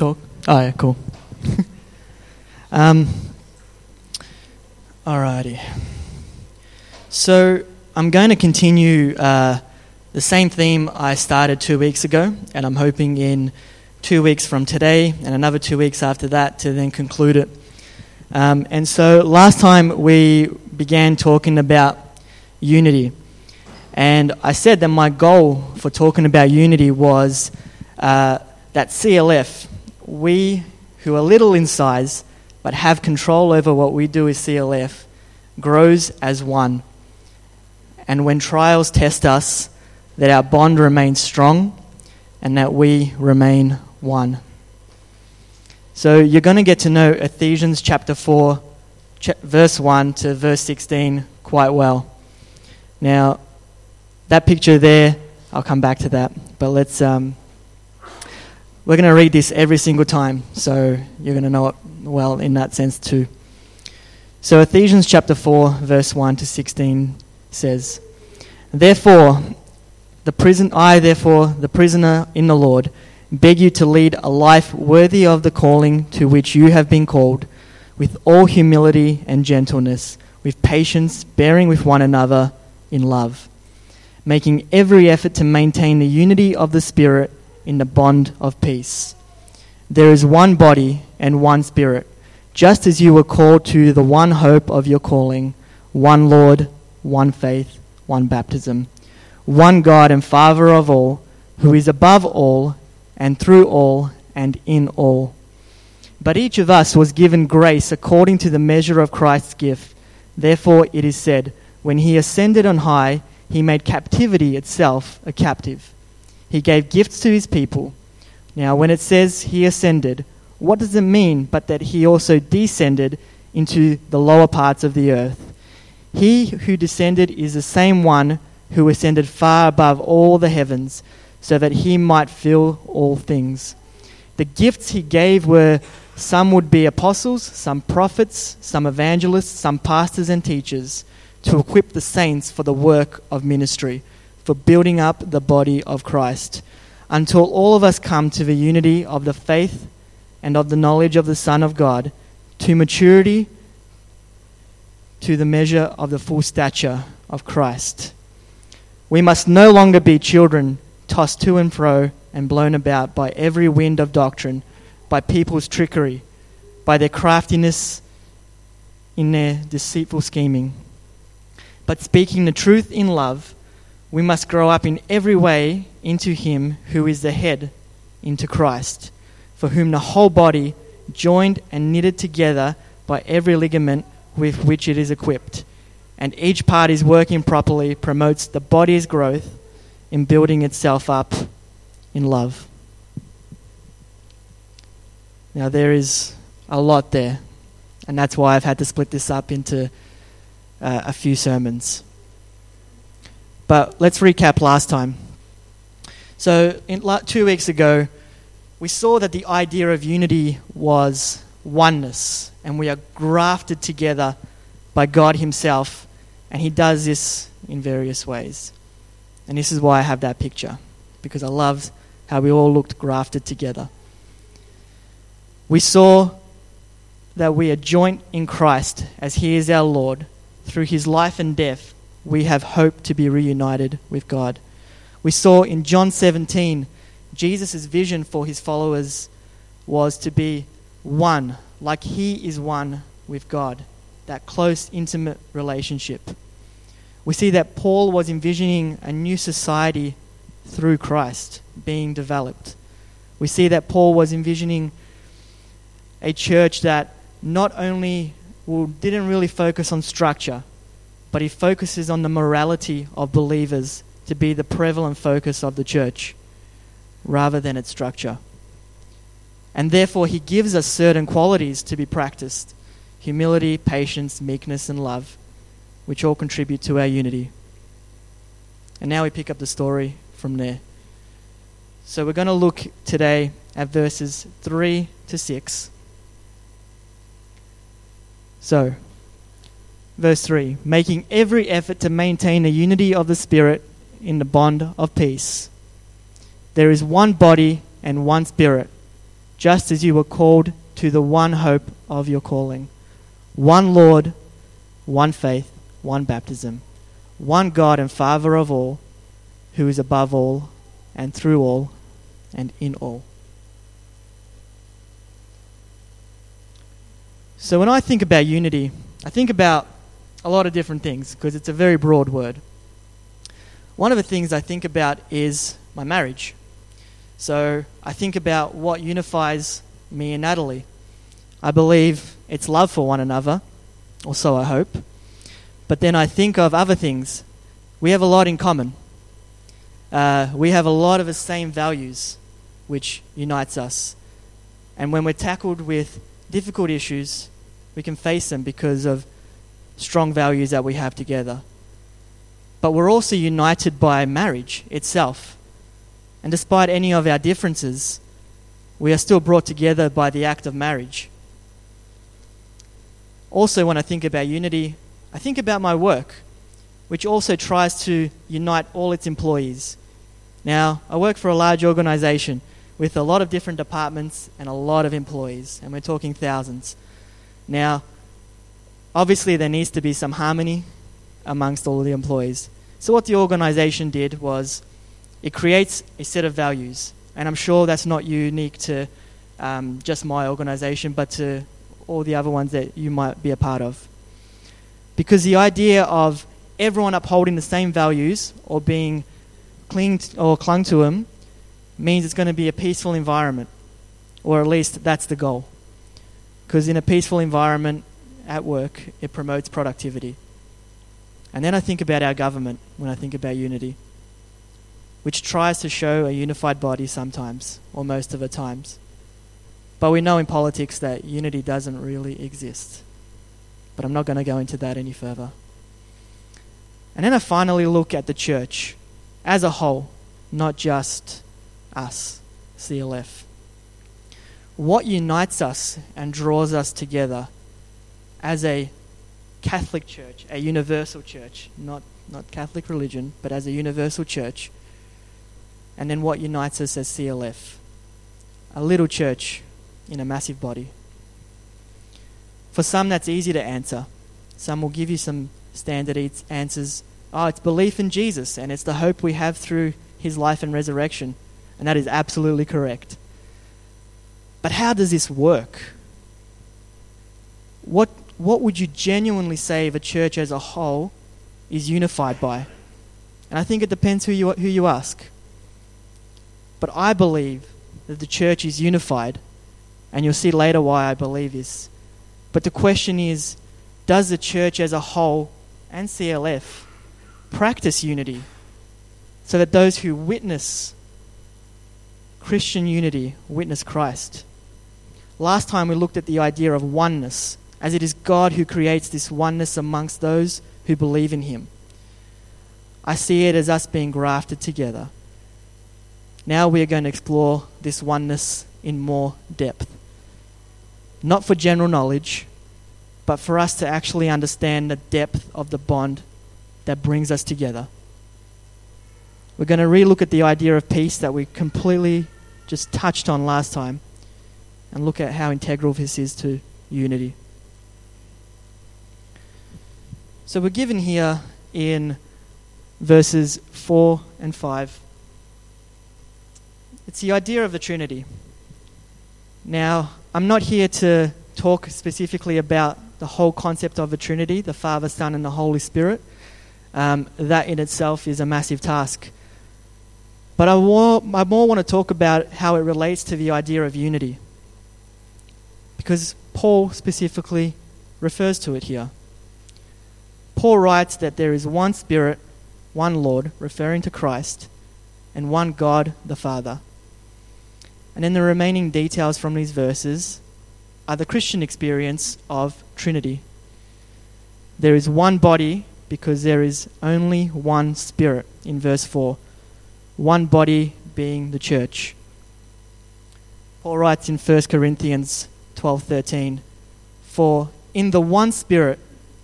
talk? Oh, yeah, cool. um, alrighty. So I'm going to continue uh, the same theme I started two weeks ago, and I'm hoping in two weeks from today and another two weeks after that to then conclude it. Um, and so last time we began talking about unity. And I said that my goal for talking about unity was uh, that CLF, we who are little in size but have control over what we do as CLF, grows as one. And when trials test us, that our bond remains strong and that we remain one. So you're going to get to know Ephesians chapter 4, verse 1 to verse 16 quite well. Now, that picture there, I'll come back to that. But let's, um, we're going to read this every single time, so you're going to know it well in that sense too. So, Ephesians chapter 4, verse 1 to 16 says, Therefore, the prison, I, therefore, the prisoner in the Lord, beg you to lead a life worthy of the calling to which you have been called, with all humility and gentleness, with patience, bearing with one another in love making every effort to maintain the unity of the Spirit in the bond of peace. There is one body and one Spirit, just as you were called to the one hope of your calling one Lord, one faith, one baptism, one God and Father of all, who is above all, and through all, and in all. But each of us was given grace according to the measure of Christ's gift. Therefore, it is said, When he ascended on high, he made captivity itself a captive. He gave gifts to his people. Now, when it says he ascended, what does it mean but that he also descended into the lower parts of the earth? He who descended is the same one who ascended far above all the heavens, so that he might fill all things. The gifts he gave were some would be apostles, some prophets, some evangelists, some pastors and teachers to equip the saints for the work of ministry, for building up the body of Christ, until all of us come to the unity of the faith and of the knowledge of the Son of God, to maturity, to the measure of the full stature of Christ. We must no longer be children tossed to and fro and blown about by every wind of doctrine, by people's trickery, by their craftiness in their deceitful scheming but speaking the truth in love, we must grow up in every way into Him who is the head, into Christ, for whom the whole body, joined and knitted together by every ligament with which it is equipped, and each part is working properly, promotes the body's growth in building itself up in love. Now, there is a lot there, and that's why I've had to split this up into uh, a few sermons. But let's recap last time. So, in, two weeks ago, we saw that the idea of unity was oneness, and we are grafted together by God Himself, and He does this in various ways. And this is why I have that picture, because I loved how we all looked grafted together. We saw that we are joint in Christ as He is our Lord, through his life and death, we have hope to be reunited with God. We saw in John 17, Jesus' vision for his followers was to be one, like he is one with God, that close, intimate relationship. We see that Paul was envisioning a new society through Christ being developed. We see that Paul was envisioning a church that not only well, didn't really focus on structure, but he focuses on the morality of believers to be the prevalent focus of the church rather than its structure. And therefore, he gives us certain qualities to be practiced humility, patience, meekness, and love, which all contribute to our unity. And now we pick up the story from there. So we're going to look today at verses 3 to 6 so, verse 3 making every effort to maintain the unity of the Spirit in the bond of peace. There is one body and one Spirit, just as you were called to the one hope of your calling. One Lord, one faith, one baptism, one God and Father of all, who is above all, and through all, and in all. So when I think about unity, I think about a lot of different things because it's a very broad word. One of the things I think about is my marriage. So I think about what unifies me and Natalie. I believe it's love for one another, or so I hope. But then I think of other things. We have a lot in common. Uh, we have a lot of the same values which unites us. And when we're tackled with difficult issues, we can face them because of strong values that we have together. But we're also united by marriage itself. And despite any of our differences, we are still brought together by the act of marriage. Also, when I think about unity, I think about my work, which also tries to unite all its employees. Now, I work for a large organization with a lot of different departments and a lot of employees, and we're talking thousands. Now, obviously, there needs to be some harmony amongst all the employees. So, what the organization did was it creates a set of values, and I'm sure that's not unique to um, just my organization, but to all the other ones that you might be a part of. Because the idea of everyone upholding the same values or being clinged or clung to them means it's going to be a peaceful environment, or at least that's the goal. Because in a peaceful environment at work, it promotes productivity. And then I think about our government when I think about unity, which tries to show a unified body sometimes, or most of the times. But we know in politics that unity doesn't really exist. But I'm not going to go into that any further. And then I finally look at the church as a whole, not just us, CLF. What unites us and draws us together as a Catholic church, a universal church, not, not Catholic religion, but as a universal church. And then what unites us as CLF? A little church in a massive body. For some, that's easy to answer. Some will give you some standard answers. Oh, it's belief in Jesus, and it's the hope we have through his life and resurrection. And that is absolutely correct. But how does this work? What, what would you genuinely say the church as a whole is unified by? And I think it depends who you, who you ask. But I believe that the church is unified, and you'll see later why I believe this. But the question is does the church as a whole and CLF practice unity so that those who witness Christian unity witness Christ. Last time we looked at the idea of oneness, as it is God who creates this oneness amongst those who believe in Him. I see it as us being grafted together. Now we are going to explore this oneness in more depth. Not for general knowledge, but for us to actually understand the depth of the bond that brings us together. We're going to relook at the idea of peace that we completely just touched on last time and look at how integral this is to unity. So we're given here in verses 4 and 5. It's the idea of the Trinity. Now, I'm not here to talk specifically about the whole concept of the Trinity, the Father, Son, and the Holy Spirit. Um, that in itself is a massive task. But I more, I more want to talk about how it relates to the idea of unity. Because Paul specifically refers to it here. Paul writes that there is one Spirit, one Lord, referring to Christ, and one God the Father. And then the remaining details from these verses are the Christian experience of Trinity. There is one body because there is only one Spirit in verse 4 one body being the church. Paul writes in 1 Corinthians 12:13, "For in the one spirit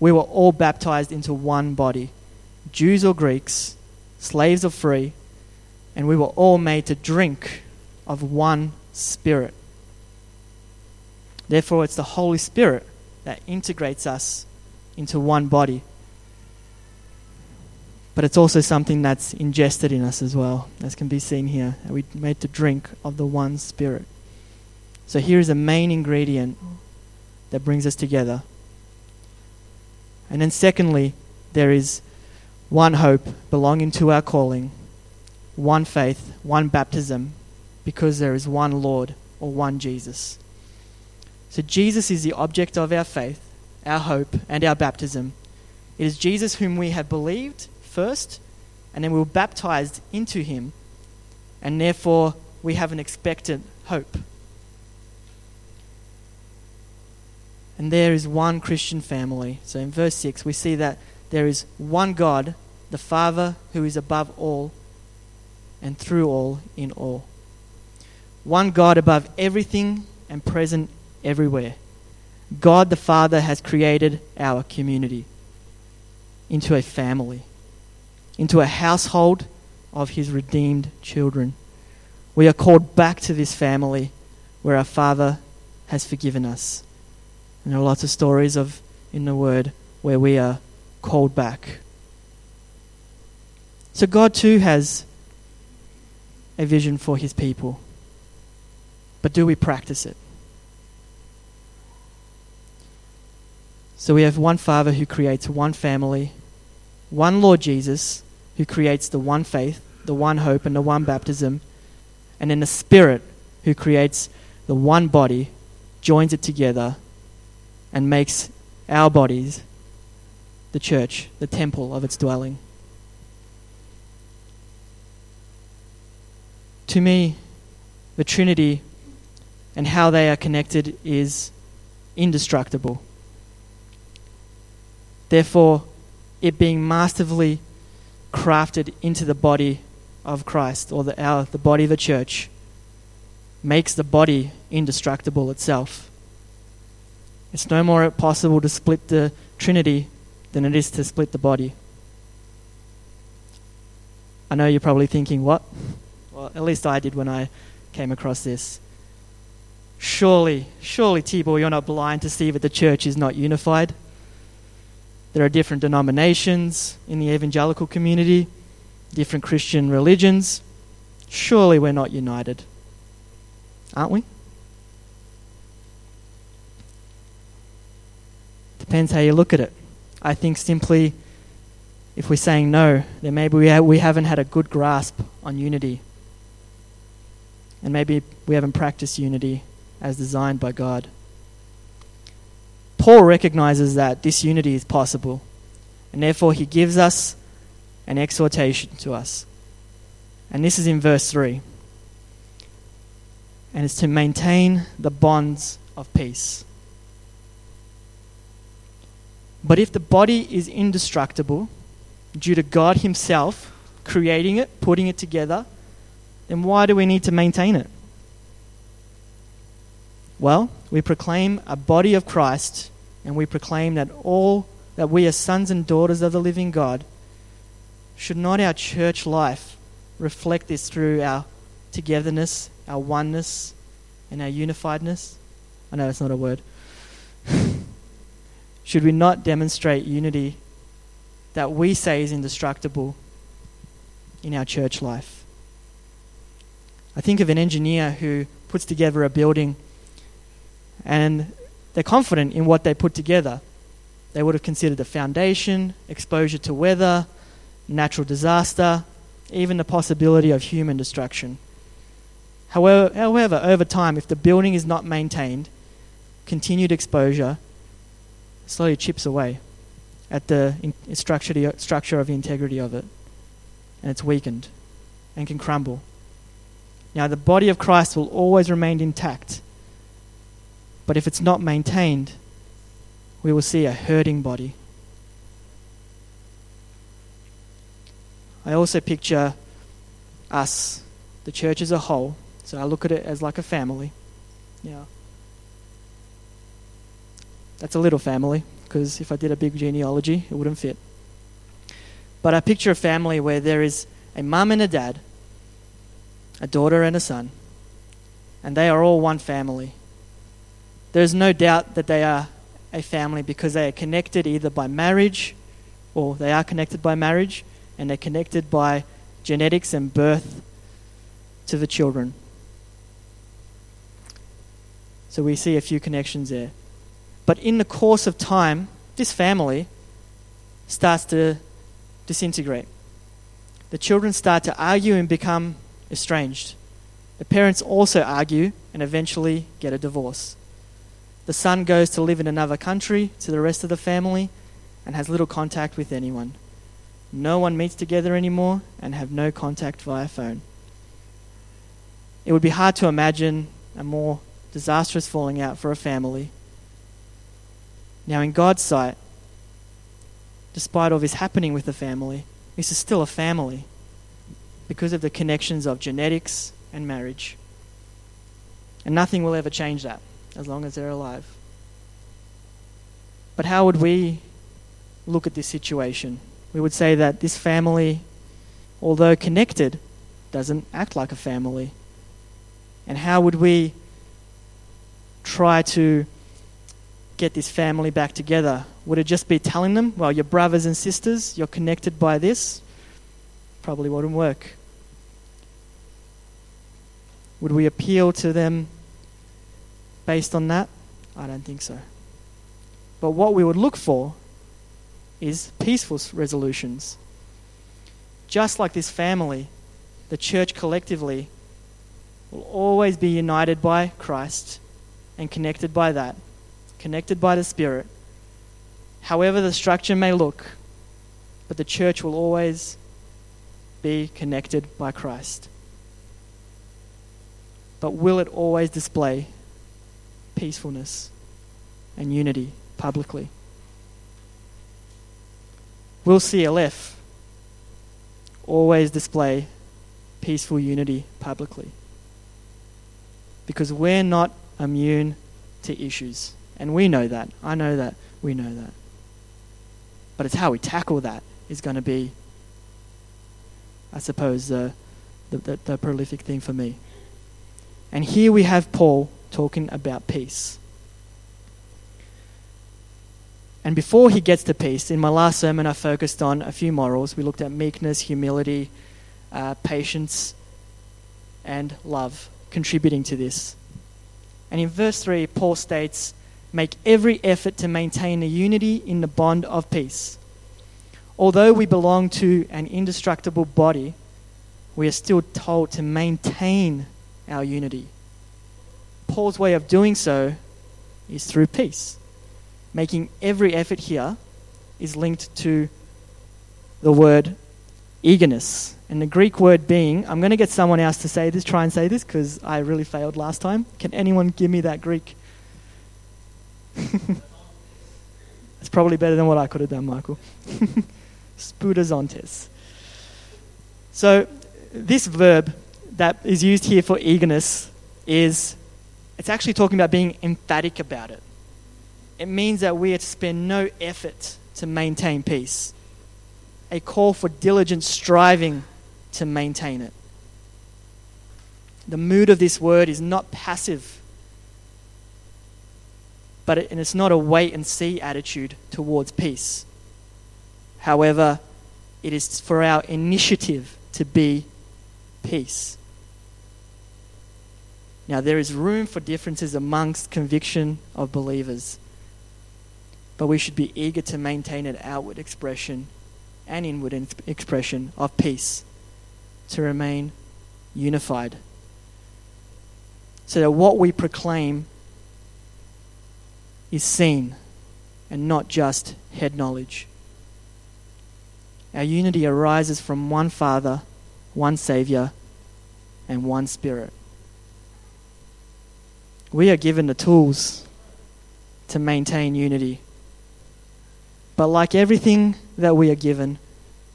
we were all baptized into one body, Jews or Greeks, slaves or free, and we were all made to drink of one spirit." Therefore, it's the Holy Spirit that integrates us into one body. But it's also something that's ingested in us as well, as can be seen here. We're made to drink of the one Spirit. So here is a main ingredient that brings us together. And then, secondly, there is one hope belonging to our calling, one faith, one baptism, because there is one Lord or one Jesus. So Jesus is the object of our faith, our hope, and our baptism. It is Jesus whom we have believed first, and then we were baptized into him, and therefore we have an expectant hope. And there is one Christian family. So in verse 6, we see that there is one God, the Father, who is above all and through all in all. One God above everything and present everywhere. God the Father has created our community into a family, into a household of His redeemed children. We are called back to this family where our Father has forgiven us. And there are lots of stories of in the Word where we are called back. So God too has a vision for His people. But do we practice it? So we have one Father who creates one family, one Lord Jesus who creates the one faith, the one hope, and the one baptism, and then the Spirit who creates the one body, joins it together, and makes our bodies the church, the temple of its dwelling. To me, the Trinity and how they are connected is indestructible. Therefore, it being masterfully crafted into the body of Christ, or the, our, the body of the church, makes the body indestructible itself. It's no more possible to split the Trinity than it is to split the body. I know you're probably thinking, what? Well, at least I did when I came across this. Surely, surely, Tibor, you're not blind to see that the church is not unified. There are different denominations in the evangelical community, different Christian religions. Surely we're not united. Aren't we? Depends how you look at it. I think simply if we're saying no, then maybe we, ha- we haven't had a good grasp on unity. And maybe we haven't practiced unity as designed by God. Paul recognizes that disunity is possible, and therefore he gives us an exhortation to us. And this is in verse 3. And it's to maintain the bonds of peace. But if the body is indestructible, due to God Himself creating it, putting it together, then why do we need to maintain it? Well, we proclaim a body of Christ and we proclaim that all that we are sons and daughters of the living God should not our church life reflect this through our togetherness, our oneness, and our unifiedness? I know that's not a word. should we not demonstrate unity that we say is indestructible in our church life? I think of an engineer who puts together a building and they're confident in what they put together. They would have considered the foundation, exposure to weather, natural disaster, even the possibility of human destruction. However, however, over time, if the building is not maintained, continued exposure slowly chips away at the structure, structure of the integrity of it, and it's weakened and can crumble. Now, the body of Christ will always remain intact but if it's not maintained, we will see a hurting body. I also picture us, the church as a whole. So I look at it as like a family. Yeah. That's a little family, because if I did a big genealogy, it wouldn't fit. But I picture a family where there is a mum and a dad, a daughter and a son, and they are all one family. There's no doubt that they are a family because they are connected either by marriage or they are connected by marriage and they're connected by genetics and birth to the children. So we see a few connections there. But in the course of time, this family starts to disintegrate. The children start to argue and become estranged. The parents also argue and eventually get a divorce. The son goes to live in another country to the rest of the family and has little contact with anyone. No one meets together anymore and have no contact via phone. It would be hard to imagine a more disastrous falling out for a family. Now, in God's sight, despite all this happening with the family, this is still a family because of the connections of genetics and marriage. And nothing will ever change that as long as they're alive. But how would we look at this situation? We would say that this family, although connected, doesn't act like a family. And how would we try to get this family back together? Would it just be telling them, well, your brothers and sisters, you're connected by this? Probably wouldn't work. Would we appeal to them based on that? I don't think so. But what we would look for is peaceful resolutions. Just like this family, the church collectively will always be united by Christ and connected by that, connected by the Spirit. However, the structure may look, but the church will always be connected by Christ. But will it always display peacefulness and unity publicly? Will CLF always display peaceful unity publicly? Because we're not immune to issues. And we know that. I know that. We know that. But it's how we tackle that is going to be, I suppose, the, the, the, the prolific thing for me. And here we have Paul talking about peace. And before he gets to peace, in my last sermon, I focused on a few morals. We looked at meekness, humility, uh, patience, and love contributing to this. And in verse 3, Paul states, Make every effort to maintain the unity in the bond of peace. Although we belong to an indestructible body, we are still told to maintain our unity. Paul's way of doing so is through peace. Making every effort here is linked to the word eagerness. And the Greek word being, I'm going to get someone else to say this, try and say this, because I really failed last time. Can anyone give me that Greek? it's probably better than what I could have done, Michael. Spudazontes. So, this verb that is used here for eagerness is it's actually talking about being emphatic about it. It means that we are to spend no effort to maintain peace, a call for diligent striving to maintain it. The mood of this word is not passive, but it, and it's not a wait and see attitude towards peace. However, it is for our initiative to be peace. Now, there is room for differences amongst conviction of believers, but we should be eager to maintain an outward expression and inward expression of peace to remain unified. So that what we proclaim is seen and not just head knowledge. Our unity arises from one Father, one Saviour, and one Spirit we are given the tools to maintain unity. But like everything that we are given,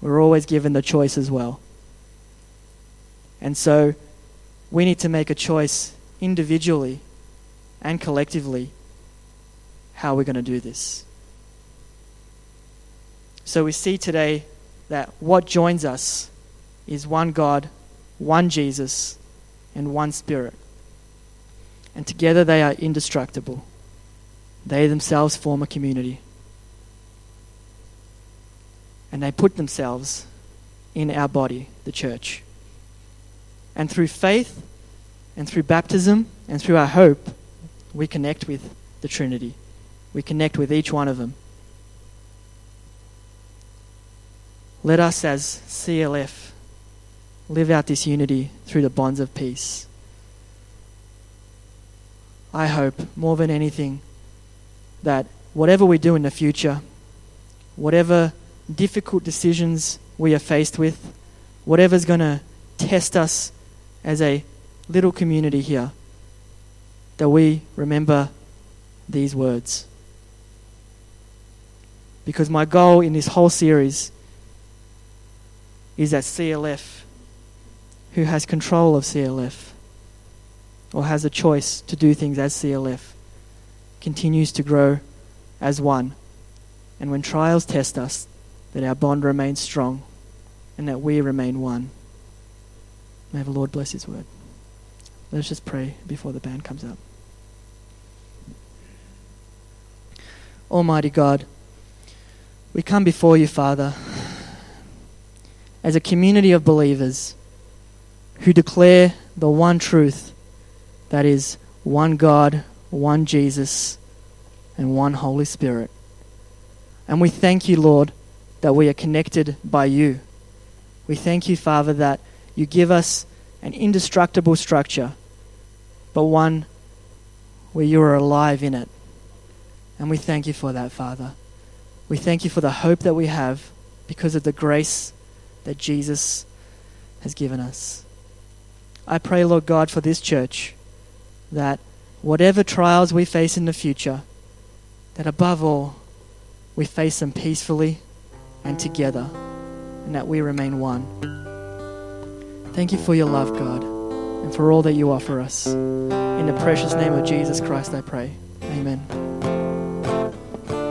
we're always given the choice as well. And so we need to make a choice individually and collectively how are we're going to do this. So we see today that what joins us is one God, one Jesus, and one Spirit and together they are indestructible. they themselves form a community. And they put themselves in our body, the church. And through faith and through baptism and through our hope, we connect with the Trinity. We connect with each one of them. Let us, as CLF, live out this unity through the bonds of peace. I hope, more than anything, that whatever we do in the future, whatever difficult decisions we are faced with, whatever's going to test us as a little community here, that we remember these words. Because my goal in this whole series is that CLF, who has control of CLF, or has a choice to do things as CLF, continues to grow as one. And when trials test us, that our bond remains strong and that we remain one. May the Lord bless His word. Let us just pray before the band comes up. Almighty God, we come before you, Father, as a community of believers who declare the one truth that is one God, one Jesus, and one Holy Spirit. And we thank you, Lord, that we are connected by you. We thank you, Father, that you give us an indestructible structure, but one where you are alive in it. And we thank you for that, Father. We thank you for the hope that we have because of the grace that Jesus has given us. I pray, Lord God, for this church that whatever trials we face in the future, that above all, we face them peacefully and together, and that we remain one. Thank you for your love, God, and for all that you offer us. In the precious name of Jesus Christ, I pray. Amen.